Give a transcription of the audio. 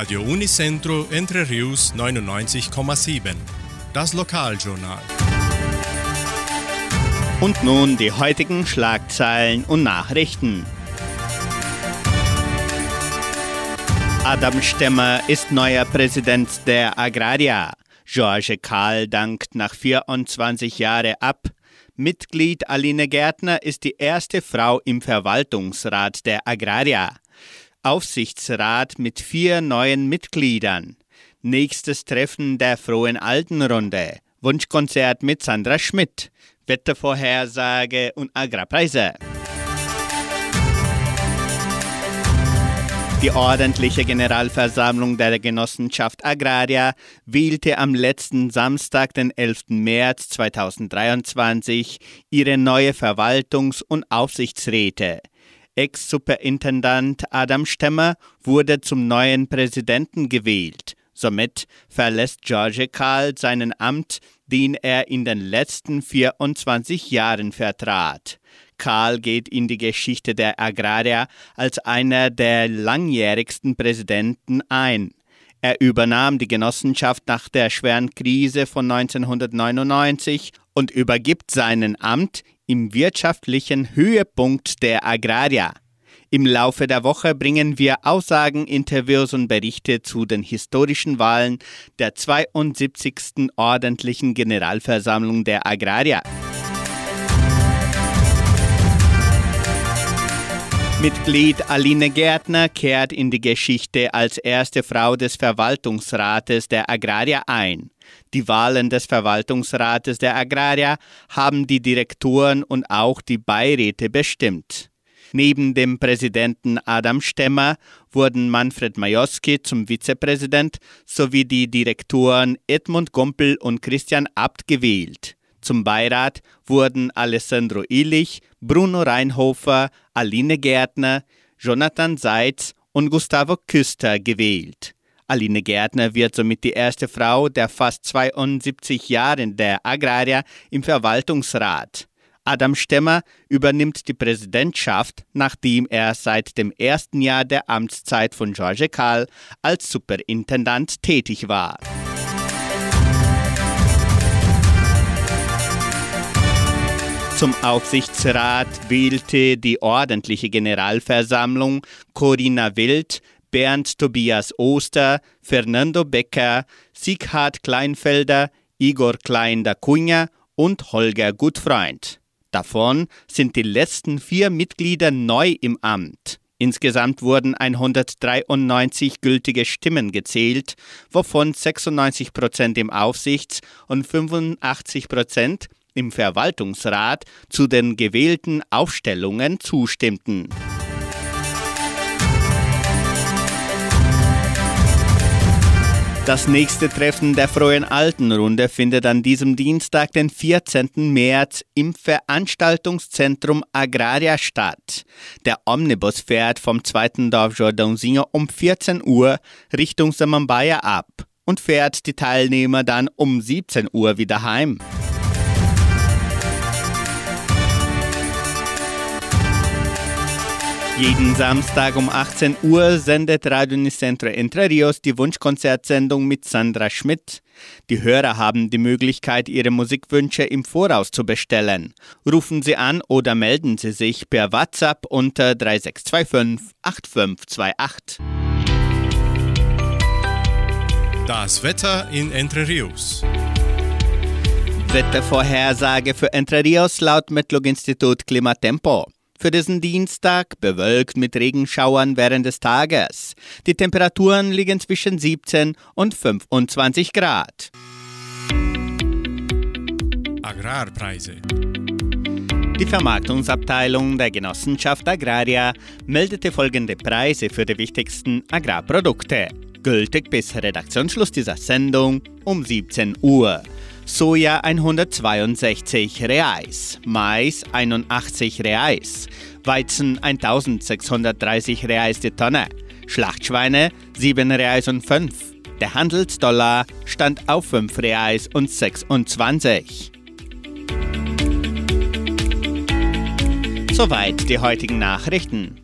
Radio Unicentro Entre Rius 99,7. Das Lokaljournal. Und nun die heutigen Schlagzeilen und Nachrichten. Adam Stemmer ist neuer Präsident der Agraria. George Kahl dankt nach 24 Jahren ab. Mitglied Aline Gärtner ist die erste Frau im Verwaltungsrat der Agraria. Aufsichtsrat mit vier neuen Mitgliedern. Nächstes Treffen der Frohen Altenrunde. Wunschkonzert mit Sandra Schmidt. Wettervorhersage und Agrarpreise. Die ordentliche Generalversammlung der Genossenschaft Agraria wählte am letzten Samstag, den 11. März 2023, ihre neue Verwaltungs- und Aufsichtsräte. Ex-Superintendent Adam Stemmer wurde zum neuen Präsidenten gewählt. Somit verlässt George Karl seinen Amt, den er in den letzten 24 Jahren vertrat. Karl geht in die Geschichte der Agraria als einer der langjährigsten Präsidenten ein. Er übernahm die Genossenschaft nach der schweren Krise von 1999 und übergibt sein Amt im wirtschaftlichen Höhepunkt der Agraria. Im Laufe der Woche bringen wir Aussagen, Interviews und Berichte zu den historischen Wahlen der 72. ordentlichen Generalversammlung der Agraria. Mitglied Aline Gärtner kehrt in die Geschichte als erste Frau des Verwaltungsrates der Agraria ein. Die Wahlen des Verwaltungsrates der Agraria haben die Direktoren und auch die Beiräte bestimmt. Neben dem Präsidenten Adam Stemmer wurden Manfred Majowski zum Vizepräsident sowie die Direktoren Edmund Gompel und Christian Abt gewählt. Zum Beirat wurden Alessandro Illich, Bruno Reinhofer, Aline Gärtner, Jonathan Seitz und Gustavo Küster gewählt. Aline Gärtner wird somit die erste Frau der fast 72 Jahre der Agraria im Verwaltungsrat. Adam Stemmer übernimmt die Präsidentschaft, nachdem er seit dem ersten Jahr der Amtszeit von George Kahl als Superintendant tätig war. Zum Aufsichtsrat wählte die ordentliche Generalversammlung Corinna Wild, Bernd Tobias Oster, Fernando Becker, Sieghard Kleinfelder, Igor Klein da Cunha und Holger Gutfreund. Davon sind die letzten vier Mitglieder neu im Amt. Insgesamt wurden 193 gültige Stimmen gezählt, wovon 96 Prozent im Aufsichts- und 85 Prozent im Verwaltungsrat zu den gewählten Aufstellungen zustimmten. Das nächste Treffen der Frohen Altenrunde findet an diesem Dienstag, den 14. März, im Veranstaltungszentrum Agraria statt. Der Omnibus fährt vom zweiten Dorf Jordãozinho um 14 Uhr Richtung Samambaia ab und fährt die Teilnehmer dann um 17 Uhr wieder heim. Jeden Samstag um 18 Uhr sendet Radio Nicentro Entre Rios die Wunschkonzertsendung mit Sandra Schmidt. Die Hörer haben die Möglichkeit, ihre Musikwünsche im Voraus zu bestellen. Rufen Sie an oder melden Sie sich per WhatsApp unter 3625 8528. Das Wetter in Entre Rios. Wettervorhersage für Entre Rios laut Metlog-Institut Klimatempo. Für diesen Dienstag bewölkt mit Regenschauern während des Tages. Die Temperaturen liegen zwischen 17 und 25 Grad. Agrarpreise. Die Vermarktungsabteilung der Genossenschaft Agraria meldete folgende Preise für die wichtigsten Agrarprodukte. Gültig bis Redaktionsschluss dieser Sendung um 17 Uhr. Soja 162 Reais, Mais 81 Reais, Weizen 1630 Reais die Tonne, Schlachtschweine 7 Reais und 5. Der Handelsdollar stand auf 5 Reais und 26. Soweit die heutigen Nachrichten.